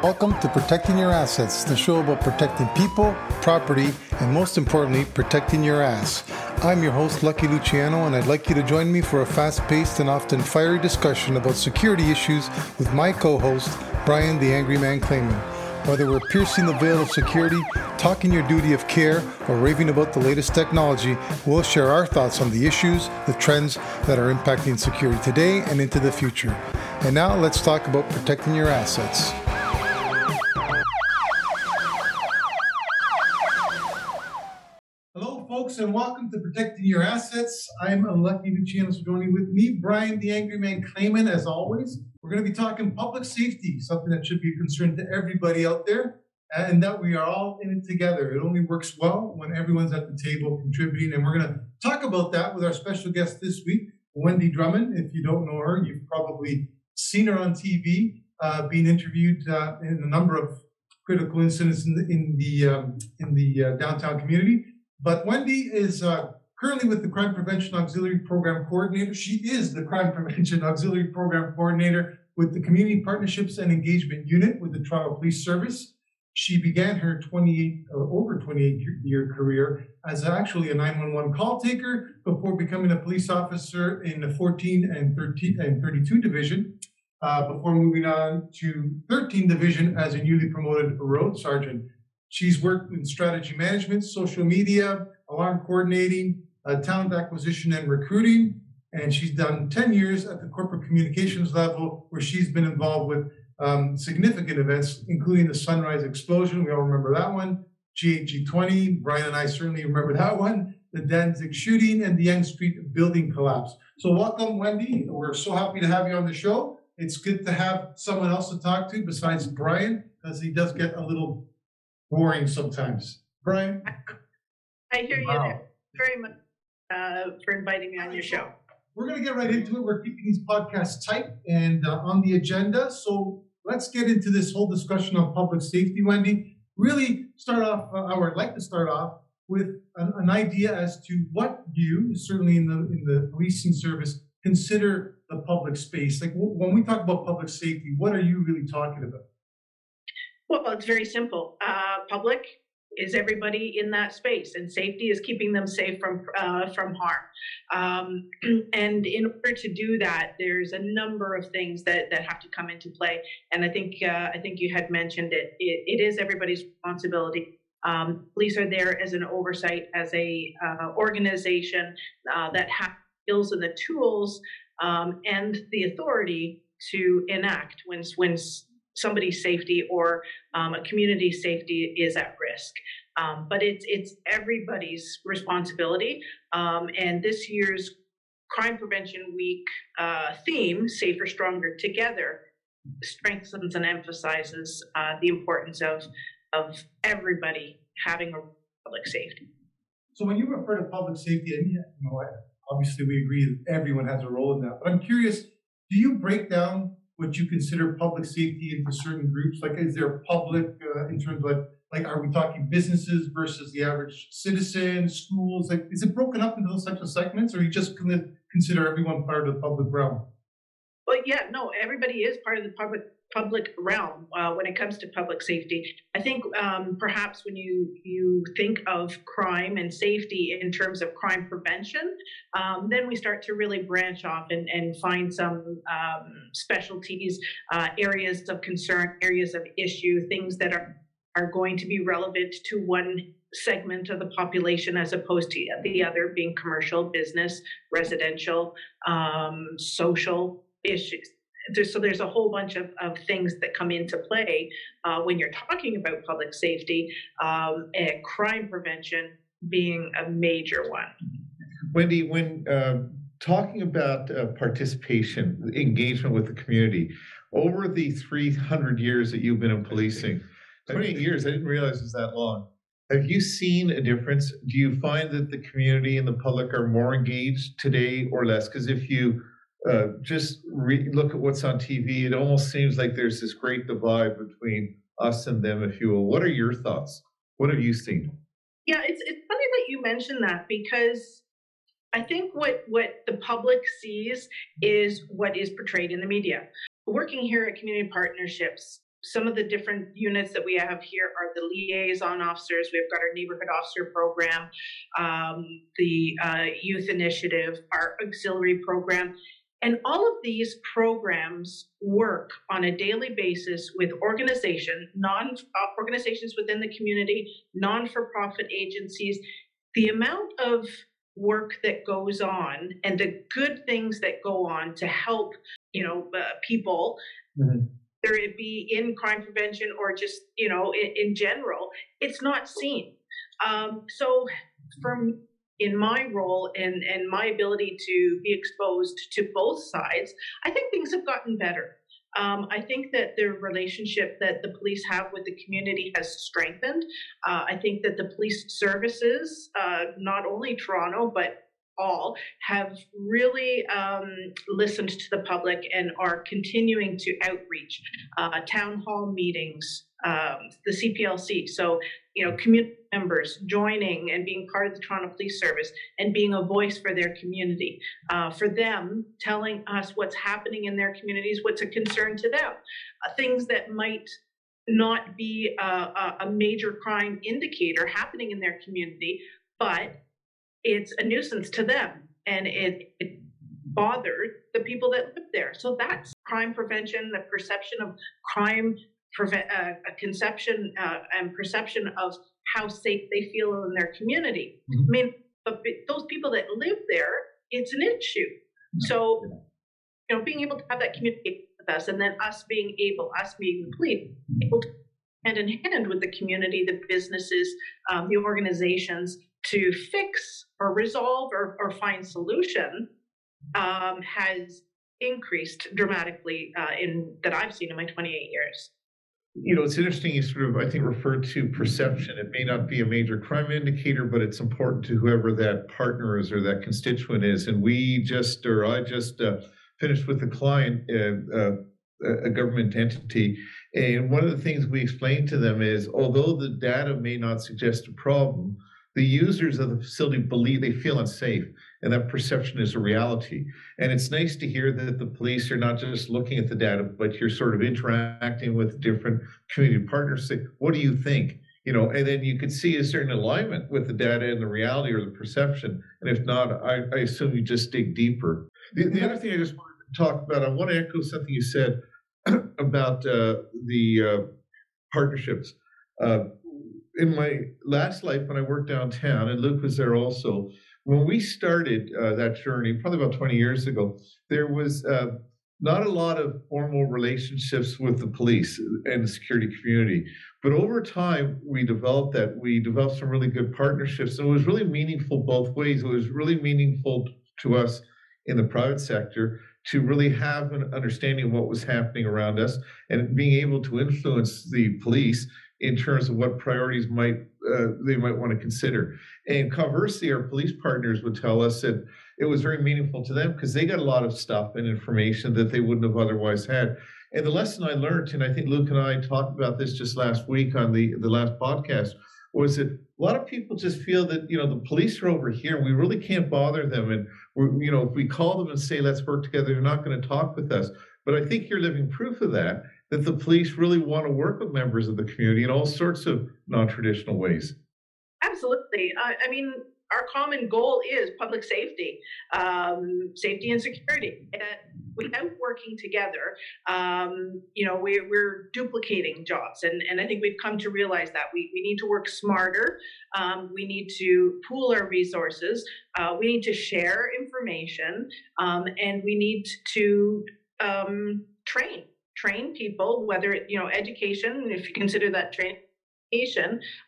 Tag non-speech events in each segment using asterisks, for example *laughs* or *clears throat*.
Welcome to Protecting Your Assets, the show about protecting people, property, and most importantly, protecting your ass. I'm your host, Lucky Luciano, and I'd like you to join me for a fast paced and often fiery discussion about security issues with my co host, Brian the Angry Man Clayman. Whether we're piercing the veil of security, talking your duty of care, or raving about the latest technology, we'll share our thoughts on the issues, the trends that are impacting security today and into the future. And now let's talk about protecting your assets. And welcome to Protecting Your Assets. I'm Lucky Luciano joining with me, Brian the Angry Man Clayman, as always. We're going to be talking public safety, something that should be a concern to everybody out there, and that we are all in it together. It only works well when everyone's at the table contributing, and we're going to talk about that with our special guest this week, Wendy Drummond. If you don't know her, you've probably seen her on TV, uh, being interviewed uh, in a number of critical incidents in the in the, um, in the uh, downtown community. But Wendy is uh, currently with the Crime Prevention Auxiliary Program Coordinator. She is the Crime Prevention *laughs* Auxiliary Program Coordinator with the Community Partnerships and Engagement Unit with the Toronto Police Service. She began her 28 or uh, over 28 year career as actually a 911 call taker before becoming a police officer in the 14 and 13 and 32 division. Uh, before moving on to 13 division as a newly promoted road sergeant. She's worked in strategy management, social media, alarm coordinating, uh, talent acquisition and recruiting. And she's done 10 years at the corporate communications level, where she's been involved with um, significant events, including the Sunrise Explosion. We all remember that one. GHG20, Brian and I certainly remember that one. The Danzig shooting and the Yonge Street building collapse. So, welcome, Wendy. We're so happy to have you on the show. It's good to have someone else to talk to besides Brian, because he does get a little boring sometimes. Brian? I hear wow. you there. Very much uh, for inviting me on your show. We're going to get right into it. We're keeping these podcasts tight and uh, on the agenda. So let's get into this whole discussion on public safety, Wendy. Really start off, uh, I would like to start off with an, an, idea as to what you, certainly in the in the policing service, consider the public space. Like w- when we talk about public safety, what are you really talking about? Well, it's very simple. Uh, public is everybody in that space, and safety is keeping them safe from uh, from harm. Um, *clears throat* and in order to do that, there's a number of things that that have to come into play. And I think uh, I think you had mentioned it. It, it is everybody's responsibility. Um, police are there as an oversight, as a uh, organization uh, that has skills and the tools um, and the authority to enact when when somebody's safety or um, a community's safety is at risk. Um, but it's it's everybody's responsibility. Um, and this year's Crime Prevention Week uh, theme, Safer, Stronger Together, strengthens and emphasizes uh, the importance of of everybody having a public safety. So when you refer to public safety, and you know, obviously we agree that everyone has a role in that. But I'm curious, do you break down what you consider public safety into certain groups? Like, is there public uh, in terms of like, like, are we talking businesses versus the average citizen, schools? Like, is it broken up into those types of segments, or you just consider everyone part of the public realm? Well, yeah, no, everybody is part of the public public realm uh, when it comes to public safety. I think um, perhaps when you you think of crime and safety in terms of crime prevention, um, then we start to really branch off and, and find some um, specialties, uh, areas of concern, areas of issue, things that are are going to be relevant to one segment of the population as opposed to the other being commercial, business, residential, um, social issues there's, so there's a whole bunch of, of things that come into play uh, when you're talking about public safety, um, and crime prevention being a major one. Wendy, when uh, talking about uh, participation, engagement with the community, over the 300 years that you've been in policing, 28 years, I didn't realize it was that long. Have you seen a difference? Do you find that the community and the public are more engaged today or less? Because if you uh, just re- look at what's on TV. It almost seems like there's this great divide between us and them, if you will. What are your thoughts? What have you seen? Yeah, it's it's funny that you mentioned that because I think what what the public sees is what is portrayed in the media. Working here at Community Partnerships, some of the different units that we have here are the liaison officers. We've got our neighborhood officer program, um, the uh, youth initiative, our auxiliary program. And all of these programs work on a daily basis with organization, non uh, organizations within the community, non-for-profit agencies. The amount of work that goes on and the good things that go on to help, you know, uh, people, Mhm. whether it be in crime prevention or just, you know, in, in general, it's not seen. Um, so, from in my role and and my ability to be exposed to both sides, I think things have gotten better. Um, I think that the relationship that the police have with the community has strengthened. Uh, I think that the police services, uh, not only Toronto, but all, have really um, listened to the public and are continuing to outreach. Uh, town hall meetings, um, the CPLC. So, you know, community members joining and being part of the Toronto Police Service and being a voice for their community. Uh, for them, telling us what's happening in their communities, what's a concern to them, uh, things that might not be a, a, major crime indicator happening in their community, but it's a nuisance to them and it, it bothered the people that live there. So that's crime prevention, the perception of crime, prevent, uh, a conception uh, and perception of how safe they feel in their community. Mhm. I mean, but those people that live there, it's an issue. So, you know, being able to have that communication with us and then us being able, us being the police, able to hand in hand with the community, the businesses, um, the organizations to fix or resolve or, or find solution um, has increased dramatically uh, in that I've seen in my 28 years. You know, it's interesting you sort of, I think, refer to perception. It may not be a major crime indicator, but it's important to whoever that partner is or that constituent is. And we just, or I just uh, finished with a client, uh, uh, a government entity. And one of the things we explained to them is although the data may not suggest a problem, the users of the facility believe they feel unsafe and that perception is a reality. And it's nice to hear that the police are not just looking at the data, but you're sort of interacting with different community partners. Say, what do you think? You know, and then you could see a certain alignment with the data and the reality or the perception. And if not, I, I assume you just dig deeper. The, the other thing I just wanted to talk about, I want to echo something you said *clears throat* about uh, the uh, partnerships. Uh, in my last life, when I worked downtown, and Luke was there also, when we started uh, that journey, probably about 20 years ago, there was uh, not a lot of formal relationships with the police and the security community. But over time, we developed that. We developed some really good partnerships, and it was really meaningful both ways. It was really meaningful to us in the private sector to really have an understanding of what was happening around us and being able to influence the police in terms of what priorities might uh, they might want to consider. And conversely, our police partners would tell us that it was very meaningful to them because they got a lot of stuff and information that they wouldn't have otherwise had. And the lesson I learned, and I think Luke and I talked about this just last week on the the last podcast, was that a lot of people just feel that you know the police are over here. We really can't bother them, and we're, you know if we call them and say let's work together, they're not going to talk with us. But I think you're living proof of that that the police really want to work with members of the community in all sorts of non-traditional ways. Absolutely. I, I mean, our common goal is public safety, um, safety and security. And without working together, um, you know, we, we're duplicating jobs. And, and I think we've come to realize that we, we need to work smarter. Um, we need to pool our resources. Uh, we need to share information. Um, and we need to um, train, train people, whether, it, you know, education, if you consider that training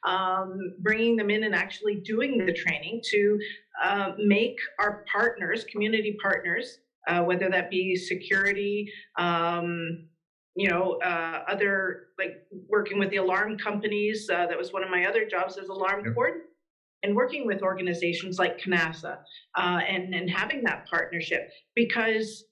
um, bringing them in and actually doing the training to uh, make our partners, community partners, uh, whether that be security, um, you know, uh, other like working with the alarm companies. Uh, that was one of my other jobs as alarm Yep. coordinator. And working with organizations like CANASA uh, and, and having that partnership because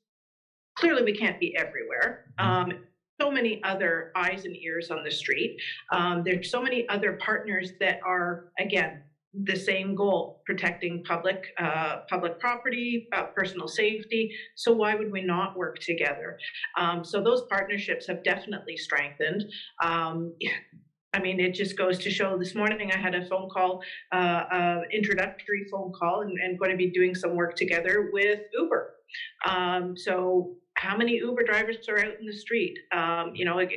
clearly we can't be everywhere. Um, so many other eyes and ears on the street. Um, there's so many other partners that are, again, the same goal, protecting public, uh, public property, uh, personal safety. So why would we not work together? Um, so those partnerships have definitely strengthened. Um, I mean, it just goes to show. This morning, I had a phone call, uh, uh, introductory phone call, and, and going to be doing some work together with Uber. Um, so, how many Uber drivers are out in the street? Um, you know, like,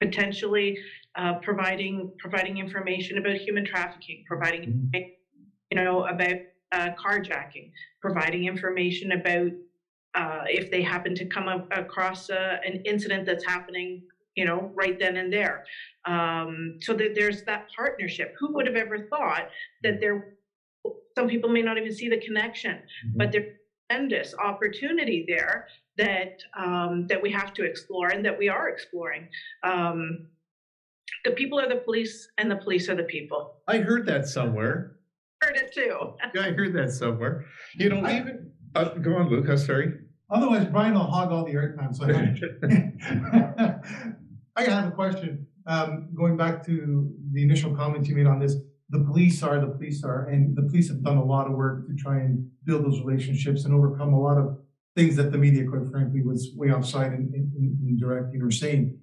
potentially uh, providing providing information about human trafficking, providing you know about uh, carjacking, providing information about uh, if they happen to come up across uh, an incident that's happening, you know, right then and there. Um, so that there's that partnership. Who would have ever thought that there? Some people may not even see the connection, but there's tremendous opportunity there that um, that we have to explore and that we are exploring. Um, the people are the police, and the police are the people. I heard that somewhere. Heard it too. *laughs* Yeah, I heard that somewhere. You know, I- even, uh, go on, Luke, I'm sorry. Otherwise, Brian will hog all the airtime, so. *laughs* *laughs* I have a question, um, going back to the initial comments you made on this. The police are, the police are, and the police have done a lot of work to try and build those relationships and overcome a lot of things that the media, quite frankly, was way offside in, in, in directing or saying.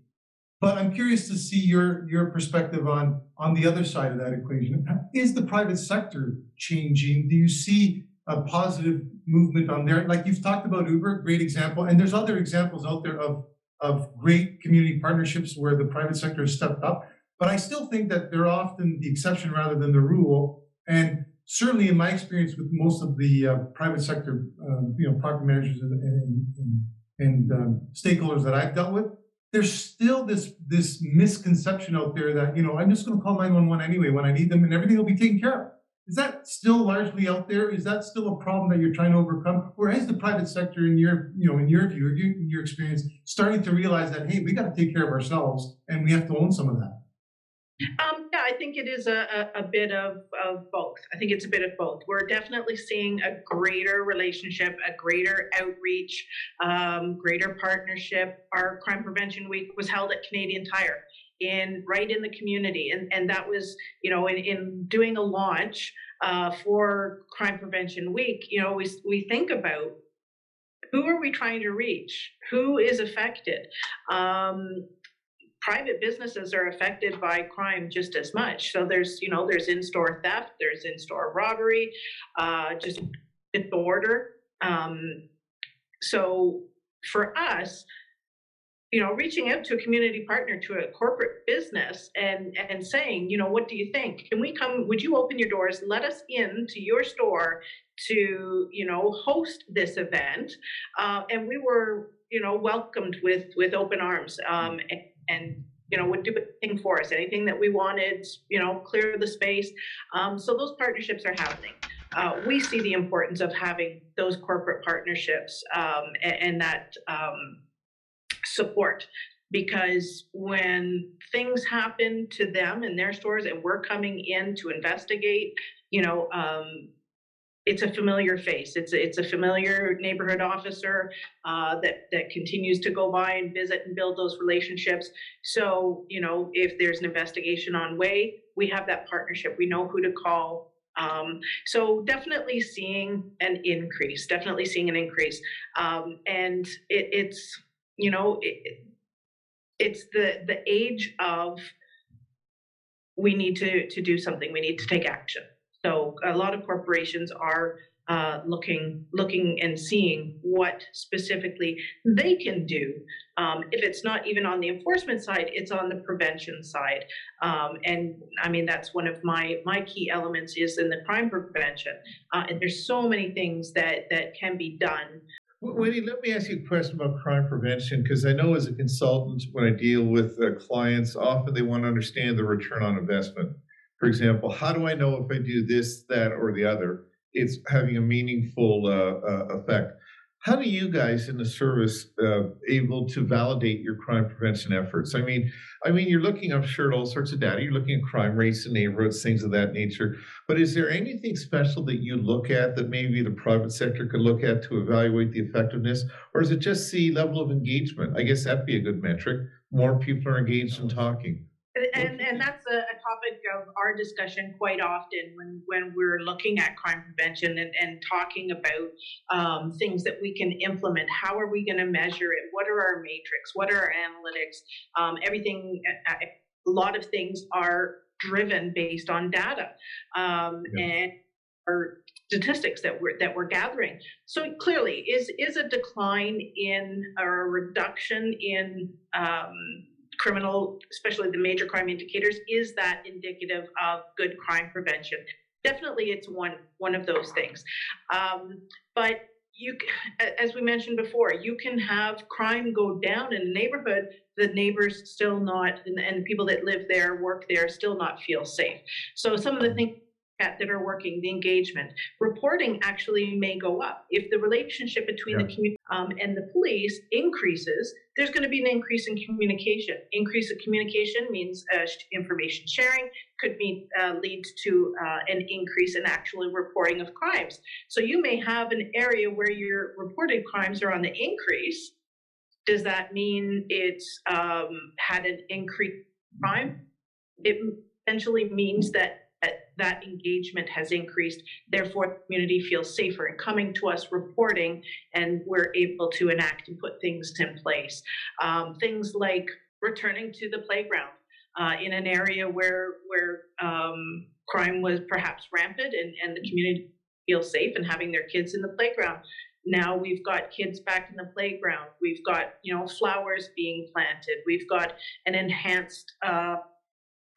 But I'm curious to see your, your perspective on, on the other side of that equation. Is the private sector changing? Do you see a positive movement on there? Like you've talked about Uber, great example, and there's other examples out there of, of great community partnerships where the private sector has stepped up. But I still think that they're often the exception rather than the rule. And certainly in my experience with most of the uh, private sector, um, you know, property managers and, and, and, and um, stakeholders that I've dealt with, there's still this this misconception out there that you know I'm just going to call 911 anyway when I need them and everything will be taken care of. Is that still largely out there? Is that still a problem that you're trying to overcome, or is the private sector, in your you know in your view, your, your experience, starting to realize that hey, we got to take care of ourselves and we have to own some of that? Um, yeah, I think it is a, a, a bit of, of both. I think it's a bit of both. We're definitely seeing a greater relationship, a greater outreach, um, greater partnership. Our crime prevention week was held at Canadian Tire in right in the community, and and that was you know in, in doing a launch uh, for crime prevention week. You know, we we think about who are we trying to reach, who is affected. Um, private businesses are affected by crime just as much. So there's, you know, there's in-store theft, there's in-store robbery, uh, just disorder. Um, so for us, you know, reaching out to a community partner, to a corporate business, and and saying, you know, what do you think? Can we come? Would you open your doors? Let us in to your store to, you know, host this event. Uh, and we were, you know, welcomed with with open arms. Um, and, you know would do anything for us anything that we wanted you know clear the space. Um, so those partnerships are happening. Uh, we see the importance of having those corporate partnerships um, and, and, that um, support. Because when things happen to them in their stores and we're coming in to investigate you know um, it's a familiar face. It's a, it's a familiar neighborhood officer uh, that that continues to go by and visit and build those relationships. So you know, if there's an investigation on way, we have that partnership. We know who to call. Um, so definitely seeing an increase. Definitely seeing an increase. Um, and it, it's you know it, it's the the age of we need to to do something. We need to take action. So a lot of corporations are uh, looking looking and seeing what specifically they can do. Um, if it's not even on the enforcement side, it's on the prevention side. Um, and I mean that's one of my my key elements is in the crime prevention. Uh, and there's so many things that that can be done. Wendy, let me ask you a question about crime prevention because I know as a consultant, when I deal with uh, clients, often they want to understand the return on investment. For example, how do I know if I do this, that, or the other? It's having a meaningful uh, uh, effect. How do you guys in the service uh, able to validate your crime prevention efforts? I mean, I mean, you're looking, I'm sure, at all sorts of data. You're looking at crime rates in neighborhoods, things of that nature. But is there anything special that you look at that maybe the private sector could look at to evaluate the effectiveness, or is it just the level of engagement? I guess that'd be a good metric. More people are engaged in talking. And, and that's a, a topic of our discussion quite often when, when we're looking at crime prevention and, and talking about um, things that we can implement. How are we going to measure it? What are our matrix? What are our analytics? Um, everything, a, lot of things are driven based on data um, Yeah. and or statistics that we're that we're gathering. So clearly, is is a decline in or a reduction in um, criminal, especially the major crime indicators, is that indicative of good crime prevention? Definitely, it's one one of those things. Um, but you, as we mentioned before, you can have crime go down in a neighborhood. The neighbors still not, and, and people that live there, work there, still not feel safe. So some of the things that are working, the engagement, reporting actually may go up. If the relationship between the community um, and the police increases, there's going to be an increase in communication. Increase of communication means uh, information sharing could mean uh, lead to uh, an increase in actually reporting of crimes. So you may have an area where your reported crimes are on the increase. Does that mean it's um, had an increase in crime? It potentially means that that engagement has increased. Therefore, the community feels safer in coming to us, reporting, and we're able to enact and put things in place. Um, things like returning to the playground uh, in an area where where um, crime was perhaps rampant, and, and the community feels safe and having their kids in the playground. Now we've got kids back in the playground. We've got you know flowers being planted. We've got an enhanced uh,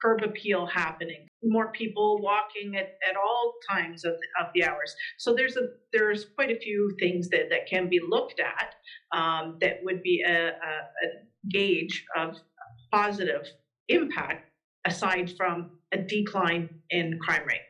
curb appeal happening. More people walking at, at all times of the, of the hours. So there's a there's quite a few things that, that can be looked at um, that would be a, a, a gauge of positive impact aside from a decline in crime rate.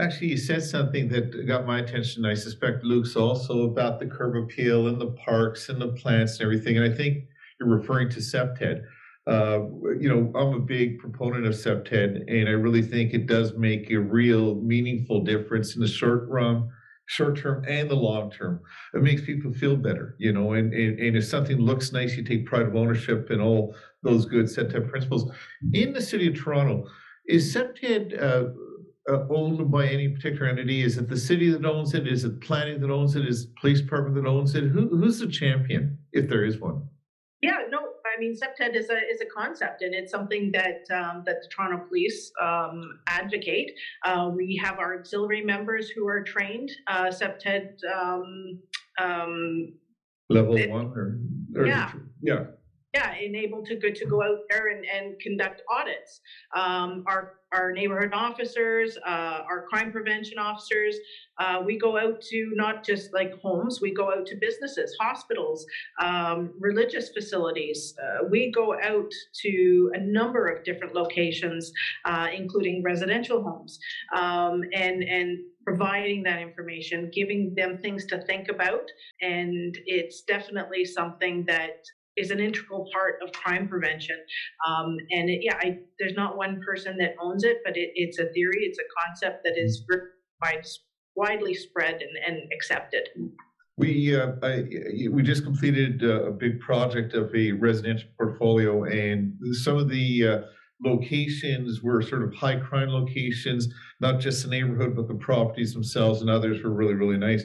Actually, you said something that got my attention. I suspect Luke's also about the curb appeal and the parks and the plants and everything. And I think you're referring to CPTED. Uh, you know, I'm a big proponent of CPTED, and I really think it does make a real meaningful difference in the short run, short term, and the long term. It makes people feel better, you know, and, and, and if something looks nice, you take pride of ownership and all those good CPTED principles. In the city of Toronto, is CPTED uh, uh, owned by any particular entity? Is it the city that owns it? Is it planning that owns it? Is it police department that owns it? Who, who's the champion, if there is one? I mean, CPTED is a is a concept, and it's something that um, that the Toronto Police um, advocate. Uh, we have our auxiliary members who are trained. Uh, CPTED, um, um, Level It- one or, or Yeah. yeah. Yeah, enabled to go to go out there and, and conduct audits. Um, our our neighborhood officers, uh, our crime prevention officers, uh, we go out to not just like homes, we go out to businesses, hospitals, um, religious facilities. Uh, we go out to a number of different locations, uh, including residential homes, um, and and providing that information, giving them things to think about, and it's definitely something that is an integral part of crime prevention. Um, and it, yeah, I, there's not one person that owns it, but it, it's a theory, it's a concept that is wide, widely spread and, and accepted. We, uh, I, we just completed uh, a big project of a residential portfolio and some of the uh, locations were sort of high crime locations, not just the neighborhood, but the properties themselves and others were really, really nice.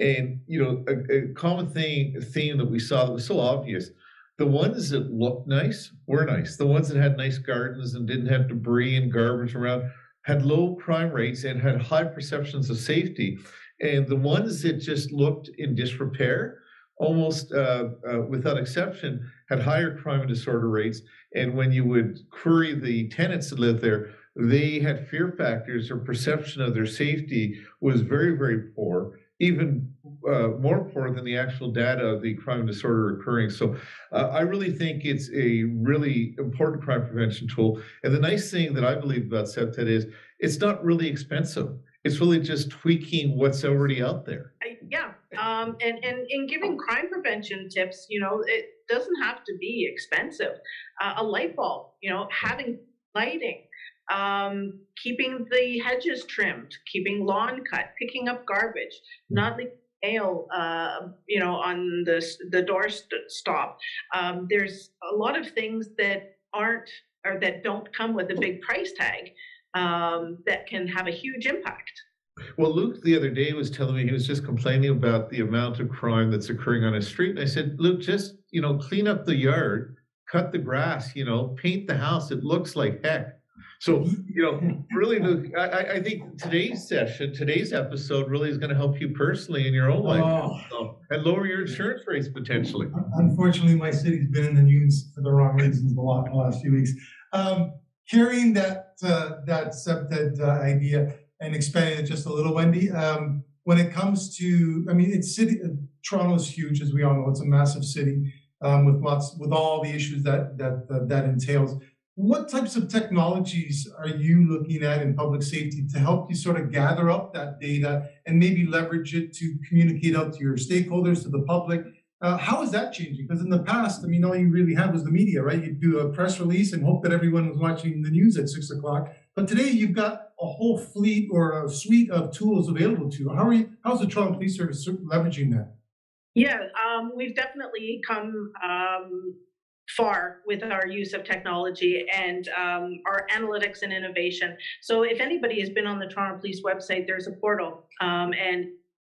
And, you know, a, a common thing, theme that we saw that was so obvious, the ones that looked nice were nice. The ones that had nice gardens and didn't have debris and garbage around had low crime rates and had high perceptions of safety. And the ones that just looked in disrepair, almost uh, uh, without exception, had higher crime and disorder rates. And when you would query the tenants that lived there, they had fear factors or perception of their safety was very, very poor, even uh, more poor than the actual data of the crime and disorder occurring. So uh, I really think it's a really important crime prevention tool. And the nice thing that I believe about CPTED is it's not really expensive. It's really just tweaking what's already out there. I, yeah, um, and and in giving crime prevention tips, you know, it doesn't have to be expensive. Uh, a light bulb, you know, having lighting, um, keeping the hedges trimmed, keeping lawn cut, picking up garbage, not leaving mail, uh, you know, on the the door stop. Um, there's a lot of things that aren't or that don't come with a big price tag um, that can have a huge impact. Well, Luke the other day was telling me he was just complaining about the amount of crime that's occurring on his street. And I said, Luke, just, you know, clean up the yard, cut the grass, you know, paint the house. It looks like heck. So, *laughs* you know, really, Luke, I, I- think today's session, today's episode really is going to help you personally in your own life Oh, so, and lower your insurance rates potentially. Unfortunately, my city's been in the news for the wrong reasons a lot in the last few weeks. Um, hearing that, uh, that CPTED uh, idea and expanding it just a little, Wendy, um, when it comes to, I mean, it's city, uh, Toronto's huge, as we all know, it's a massive city, um, with lots, with all the issues that, that, that- that entails. What types of technologies are you looking at in public safety to help you sort of gather up that data and maybe leverage it to communicate out to your stakeholders, to the public? Uh, how is that changing? Because in the past, I mean, all you really had was the media, right? You'd do a press release and hope that everyone was watching the news at six o'clock. But today, you've got a whole fleet or a suite of tools available to you. How are you? How's the Toronto Police Service leveraging that? Yeah, um, we've definitely come um, far with our use of technology and um, our analytics and innovation. So, if anybody has been on the Toronto Police website, there's a portal um, and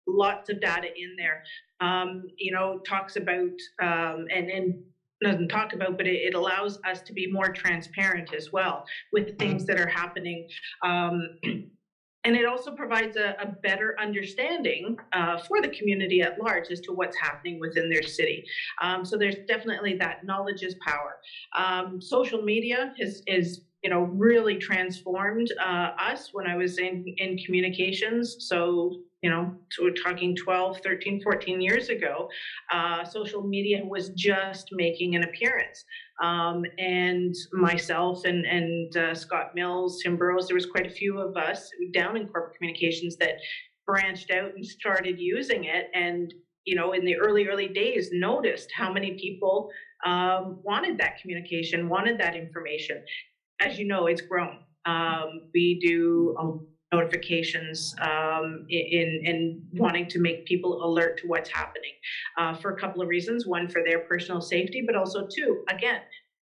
lots of data in there. Um, you know, talks about um, and and doesn't talk about, but it, it allows us to be more transparent as well with things that are happening. And it also provides a, a better understanding uh, for the community at large as to what's happening within their city. Um, so there's definitely that knowledge is power. Um, social media is is you know really transformed uh, us when I was in in communications. So you know, so we're talking 12, 13, 14 years ago, uh, social media was just making an appearance. Um, and myself and, and uh, Scott Mills, Tim Burrows, there was quite a few of us down in corporate communications that branched out and started using it. And, you know, in the early, early days, noticed how many people um, wanted that communication, wanted that information. As you know, it's grown. Um, we do a notifications um, in in wanting to make people alert to what's happening uh, for a couple of reasons. One, for their personal safety, but also two, again,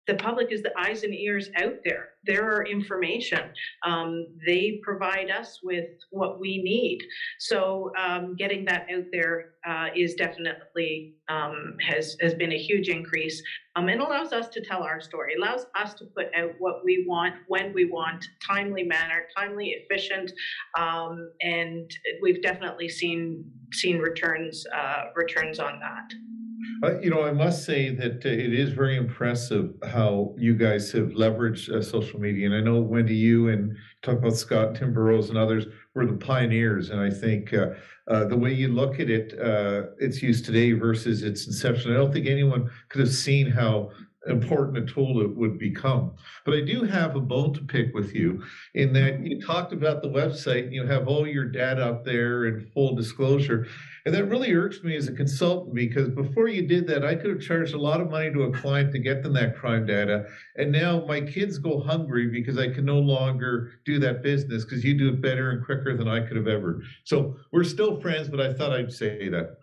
the public is the eyes and ears out there. There are information. Um, they provide us with what we need. So um, getting that out there uh, is definitely um, has has been a huge increase. Um, allows us to tell our story. It Allows us to put out what we want when we want, timely manner, timely, efficient, um, and we've definitely seen seen returns uh, returns on that. Uh, you know, I must say that uh, it is very impressive how you guys have leveraged uh, social media. And I know, Wendy, you and talk about Scott, Tim Burrows, and others were the pioneers. And I think uh, uh, the way you look at it, uh, its use today versus its inception, I don't think anyone could have seen how important a tool it would become. But I do have a bone to pick with you in that you talked about the website and you have all your data up there in full disclosure. And that really irks me as a consultant because before you did that, I could have charged a lot of money to a client to get them that crime data. And now my kids go hungry because I can no longer do that business because you do it better and quicker than I could have ever. So we're still friends, but I thought I'd say that.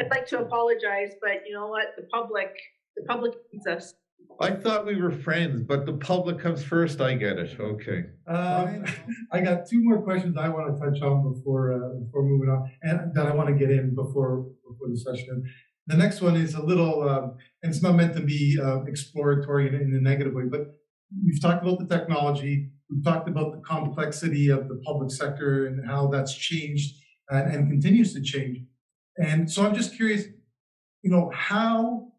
I'd like to apologize, but you know what? The public, the public needs us. I thought we were friends, but the public comes first. I get it. Okay. Um, *laughs* I got two more questions I want to touch on before uh, before moving on, and that I want to get in before before the session. The next one is a little, um, and it's not meant to be uh, exploratory in, in a negative way, but we've talked about the technology. We've talked about the complexity of the public sector and how that's changed and, and continues to change. And so I'm just curious, you know, how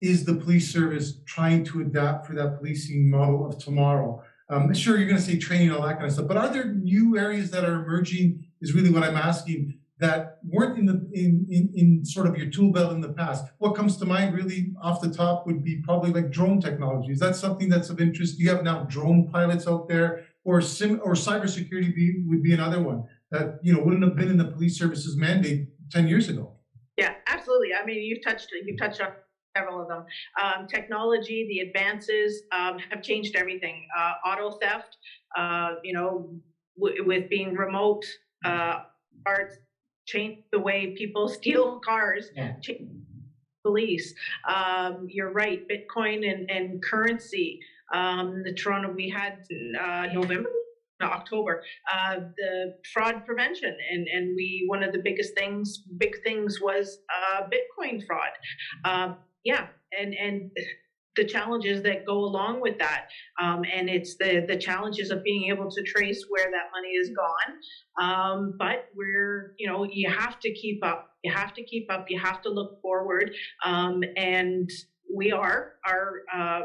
is the police service trying to adapt for that policing model of tomorrow? Um, sure, you're going to say training, all that kind of stuff, but are there new areas that are emerging? Is really what I'm asking that weren't in the in, in in sort of your tool belt in the past. What comes to mind, really, off the top, would be probably like drone technology. Is that something that's of interest? Do you have now drone pilots out there, or sim or cybersecurity be, would be another one that you know wouldn't have been in the police services mandate ten years ago? Yeah, absolutely. I mean, you've touched you touched on several of them. Um, technology, the advances um, have changed everything. Uh, auto theft, uh, you know, w- with being remote, uh, parts changed the way people *laughs* steal cars. Yeah. Police. Um, you're right, Bitcoin and, and currency. Um, the Toronto, we had uh, November, no, October, uh, the fraud prevention, and and we one of the biggest things, big things was uh, Bitcoin fraud. Uh, yeah, and and the challenges that go along with that, um, and it's the the challenges of being able to trace where that money is gone. Um, but we're, you know, you have to keep up. You have to keep up. You have to look forward, um, and we are our uh,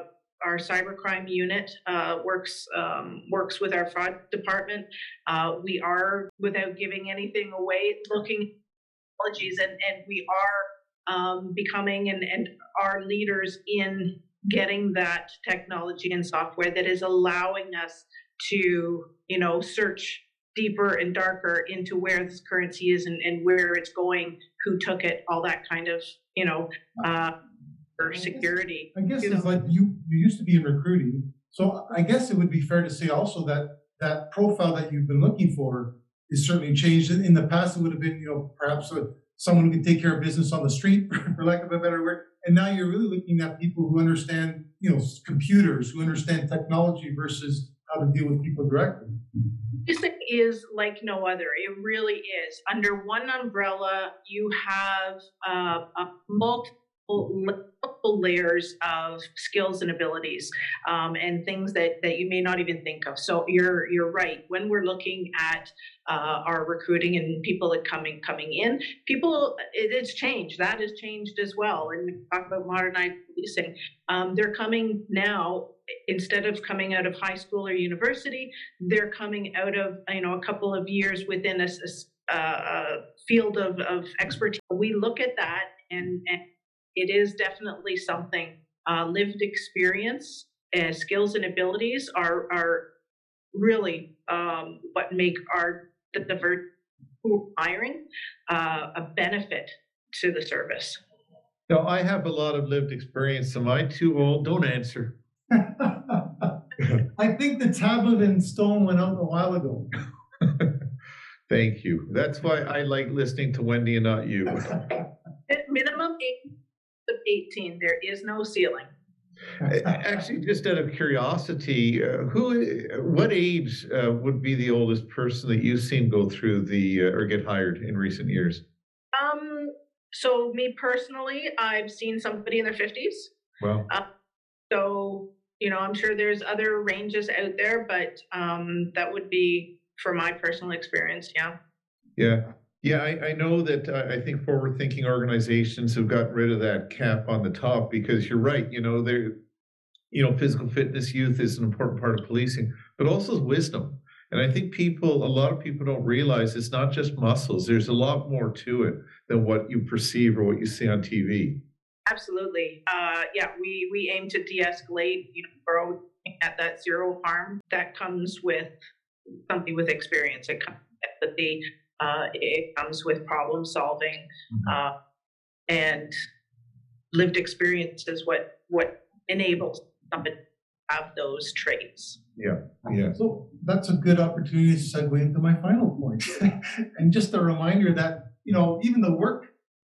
our cybercrime unit uh, works um, works with our fraud department. Uh, we are, without giving anything away, looking at technologies, and and we are um, becoming and and are leaders in getting that technology and software that is allowing us to, you know, search deeper and darker into where this currency is and, and where it's going, who took it, all that kind of, you know, uh, for security. I guess you it's know. like you, you used to be in recruiting, so I guess it would be fair to say also that that profile that you've been looking for is certainly changed. In in the past, it would have been, you know, perhaps a, someone who can take care of business on the street, *laughs* for lack of a better word. And now you're really looking at people who understand, you know, computers, who understand technology versus how to deal with people directly. This thing is like no other. It really is. Under one umbrella, you have uh, a multiple layers of skills and abilities, um, and things that that you may not even think of. So you're you're right. When we're looking at uh, our recruiting and people that coming coming in, people it, it's changed. That has changed as well. And we talk about modernized policing. Um, they're coming now instead of coming out of high school or university they're coming out of you know a couple of years within a, a uh, a field of, of expertise we look at that and, and it is definitely something uh, lived experience and skills and abilities are are really um, what make our the diverse pool hiring uh, a benefit to the service No, I have a lot of lived experience. Am I too old? Don't answer. *laughs* I think the tablet and stone went out a while ago. *laughs* Thank you. That's why I like listening to Wendy and not you. *laughs* At minimum age of 18 there is no ceiling *laughs* Actually, just out of curiosity, uh, who, what age uh, would be the oldest person that you've seen go through the uh, or get hired in recent years? Um, so me personally, I've seen somebody in their fifties. Well, So, you know, I'm sure there's other ranges out there, but um, that would be for my personal experience. Yeah. yeah, yeah. I, I know that uh, I think forward-thinking organizations have got rid of that cap on the top because you're right. You know, they're, you know, physical fitness, youth is an important part of policing, but also wisdom. And I think people, a lot of people don't realize it's not just muscles. There's a lot more to it than what you perceive or what you see on TV. Absolutely. Uh, yeah, we, we aim to de-escalate, you know, always at that zero harm that comes with something with experience. It comes with empathy. Uh, it comes with problem solving. Uh, and lived experience is what, what enables somebody to have those traits. Yeah. yeah. So that's a good opportunity to segue into my final point. *laughs* and just a reminder that, you know, even the work,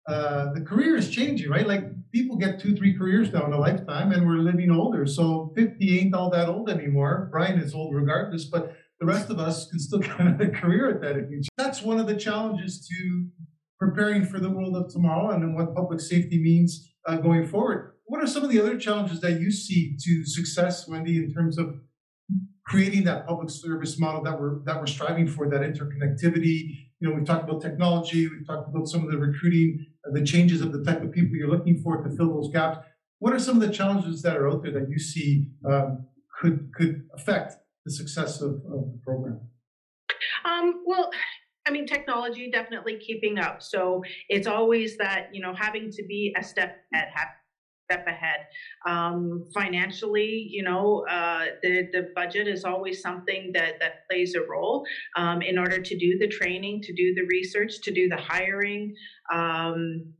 uh, the career is changing, right? Like people get two, three careers now in a lifetime and we're living older. So 50 ain't all that old anymore. Brian is old regardless, but the rest of us can still *laughs* get a career at that. That's one of the challenges to preparing for the world of tomorrow and what public safety means uh, going forward. What are some of the other challenges that you see to success, Wendy, in terms of creating that public service model that we're that we're striving for, that interconnectivity. You know, we've talked about technology, we've talked about some of the recruiting, uh, the changes of the type of people you're looking for to fill those gaps. What are some of the challenges that are out there that you see um, could could affect the success of, of the program? Um, well, I mean, technology definitely keeping up. So it's always that, you know, having to be a step ahead, step ahead. Um, financially, you know, uh, the the budget is always something that that plays a role um, in order to do the training, to do the research, to do the hiring. Um,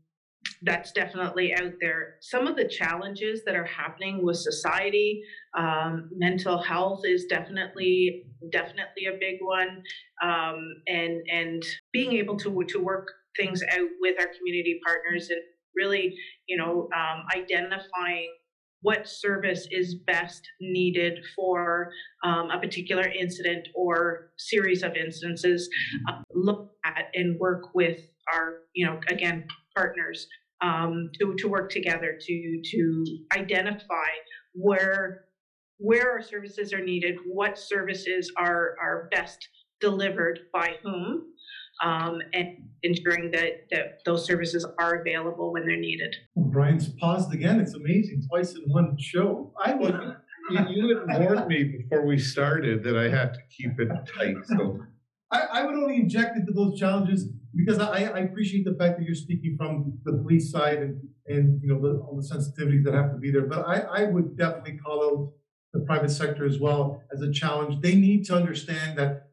that's definitely out there. Some of the challenges that are happening with society, um, mental health is definitely definitely a big one, um, and and being able to to work things out with our community partners and really, you know, um, identifying what service is best needed for um, a particular incident or series of instances. Uh, look at and work with our, you know, again, partners um, to to work together to to identify where where our services are needed, what services are are best delivered by whom, um, and ensuring that, that those services are available when they're needed. Brian's paused again. It's amazing. Twice in one show. I *laughs* would. You, you had warned me before we started that I had to keep it tight, so. *laughs* I, I would only inject into those challenges because I, I appreciate the fact that you're speaking from the police side and, and you know the, all the sensitivities that have to be there. But I, I would definitely call out the private sector as well as a challenge. They need to understand that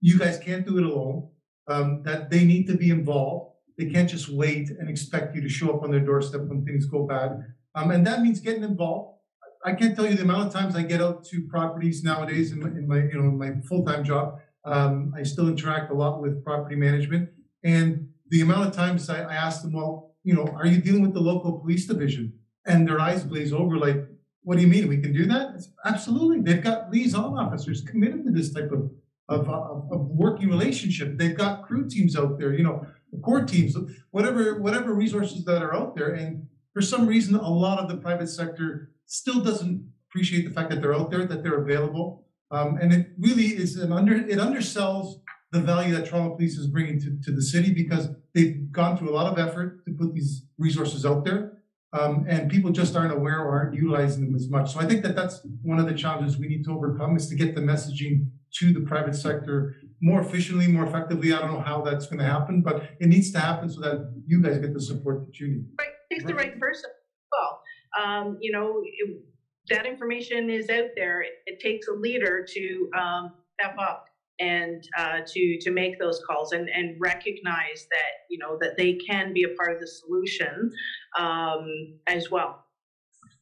you guys can't do it alone. Um, that they need to be involved. They can't just wait and expect you to show up on their doorstep when things go bad. Um, and that means getting involved. I can't tell you the amount of times I get out to properties nowadays in my, in my you know my full time job. Um, I still interact a lot with property management, and the amount of times I, I ask them, well, you know, are you dealing with the local police division? And their eyes glaze over, like, what do you mean? We can do that? It's, absolutely. They've got liaison officers committed to this type of of, of, of working relationship. They've got crew teams out there, you know, core teams, whatever whatever resources that are out there. And for some reason, a lot of the private sector still doesn't appreciate the fact that they're out there, that they're available, um, and it really is an under it undersells the value that Toronto Police is bringing to, to the city because they've gone through a lot of effort to put these resources out there. Um, and people just aren't aware or aren't utilizing them as much. So I think that that's one of the challenges we need to overcome is to get the messaging to the private sector more efficiently, more effectively. I don't know how that's going to happen, but it needs to happen so that you guys get the support that you need. Right, takes the right person. Well, um, you know, it, that information is out there. It, it takes a leader to um, step up and uh, to to make those calls and and recognize that you know that they can be a part of the solution um, as well.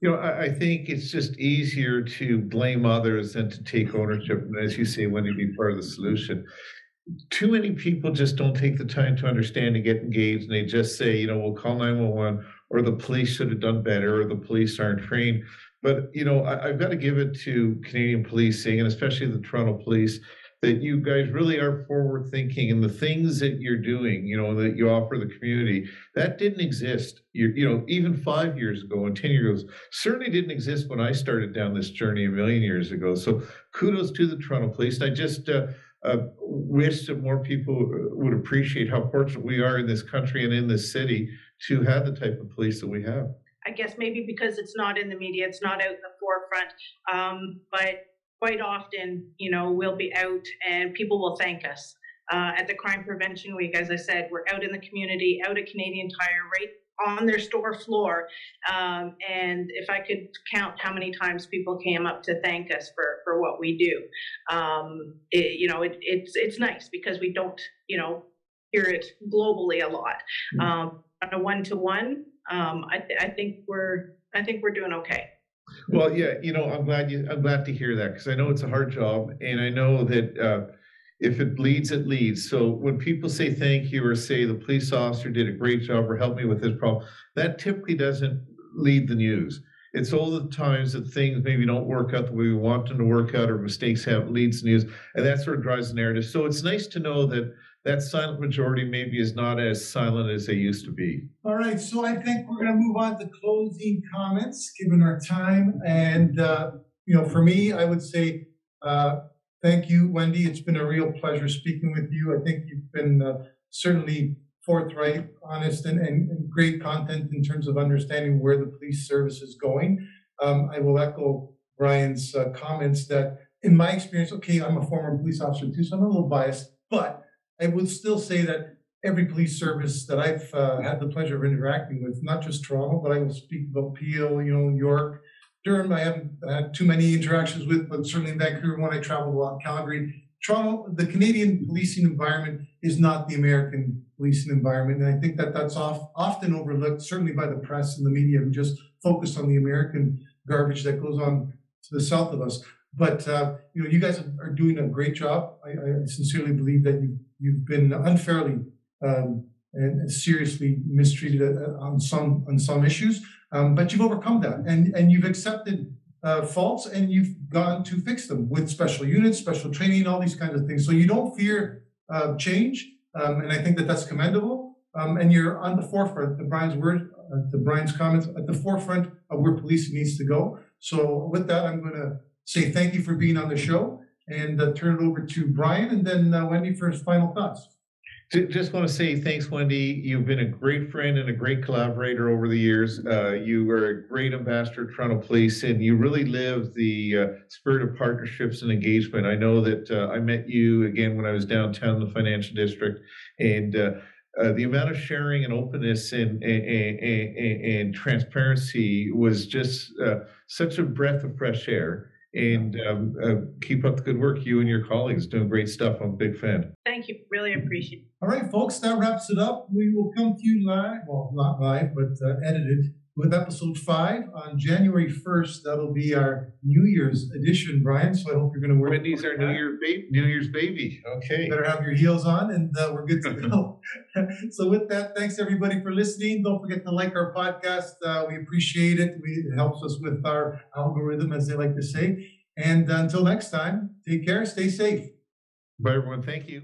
You know, I, I, think it's just easier to blame others than to take ownership. And as you say, when to be part of the solution. Too many people just don't take the time to understand and get engaged, and they just say, you know, we'll call 911, or the police should have done better, or the police aren't trained. But, you know, I, I've got to give it to Canadian policing, and especially the Toronto police that you guys really are forward thinking and the things that you're doing, you know, that you offer the community, that didn't exist. You, you know, even five years ago and 10 years ago, certainly didn't exist when I started down this journey a million years ago. So kudos to the Toronto Police. And I just uh, uh, wish that more people would appreciate how fortunate we are in this country and in this city to have the type of police that we have. I guess maybe because it's not in the media, it's not out in the forefront. Um, but quite often, you know, we'll be out and people will thank us. Uh, at the Crime Prevention Week, as I said, we're out in the community, out at Canadian Tire, right on their store floor. Um, and if I could count how many times people came up to thank us for, for what we do, um, it, you know, it, it's, it's nice because we don't, you know, hear it globally a lot. Mm-hmm. Um, on a one-to-one, um, I, th- I think we're, I think we're doing okay. Well, yeah, you know, I'm glad you. I'm glad to hear that because I know it's a hard job, and I know that uh, if it bleeds, it leads. So when people say thank you or say the police officer did a great job or helped me with this problem, that typically doesn't lead the news. It's all the times that things maybe don't work out the way we want them to work out, or mistakes have leads news, and that sort of drives the narrative. So it's nice to know that that silent majority maybe is not as silent as they used to be. All right, so I think we're going to move on to closing comments, given our time. And uh, you know, for me, I would say uh, thank you, Wendy. It's been a real pleasure speaking with you. I think you've been uh, certainly forthright, honest, and, and, and, great content in terms of understanding where the police service is going. Um, I will echo Brian's uh, comments that, in my experience, okay, I'm a former police officer too, so I'm a little biased, but I would still say that every police service that I've uh, had the pleasure of interacting with, not just Toronto, but I will speak about Peel, you know, York, Durham. I haven't had too many interactions with, but certainly in Vancouver when I traveled a lot, Calgary. Toronto, the Canadian policing environment is not the American policing environment, and I think that that's off, often overlooked, certainly by the press and the media, who just focus on the American garbage that goes on to the south of us. But uh, you know, you guys are doing a great job. I, I sincerely believe that you you've been unfairly um, and seriously mistreated uh, on some on some issues. Um, but you've overcome that, and and you've accepted uh, faults, and you've gone to fix them with special units, special training, all these kinds of things. So you don't fear uh, change, um, and I think that that's commendable. Um, and you're on the forefront. The Brian's word, uh, the Brian's comments, at the forefront of where policing needs to go. So with that, I'm going to say thank you for being on the show and uh, turn it over to Brian and then uh, Wendy for his final thoughts. Just want to say thanks, Wendy. You've been a great friend and a great collaborator over the years. Uh, you were a great ambassador to Toronto Police, and you really live the uh, spirit of partnerships and engagement. I know that uh, I met you again when I was downtown in the financial district, and uh, uh, the amount of sharing and openness and, and, and, and transparency was just uh, such a breath of fresh air and um, uh, keep up the good work. You and your colleagues doing great stuff. I'm a big fan. Thank you. Really appreciate it. All right, folks, that wraps it up. We will come to you live, well, not live, but uh, edited with episode five on January 1st. That'll be our New Year's edition, Brian. So I hope you're going to work. Wendy's our New Year's baby. New Year's baby. Okay. You better have your heels on, and uh, we're good to *laughs* go. *laughs* so with that, thanks everybody for listening. Don't forget to like our podcast. Uh, we appreciate it. We, it helps us with our algorithm, as they like to say. And until next time, take care. Stay safe. Bye, everyone. Thank you.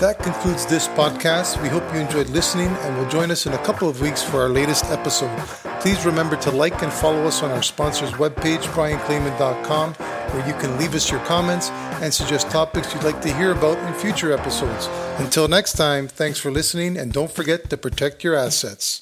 That concludes this podcast. We hope you enjoyed listening and will join us in a couple of weeks for our latest episode. Please remember to like and follow us on our sponsor's webpage, brianclayman.com, where you can leave us your comments and suggest topics you'd like to hear about in future episodes. Until next time, thanks for listening and don't forget to protect your assets.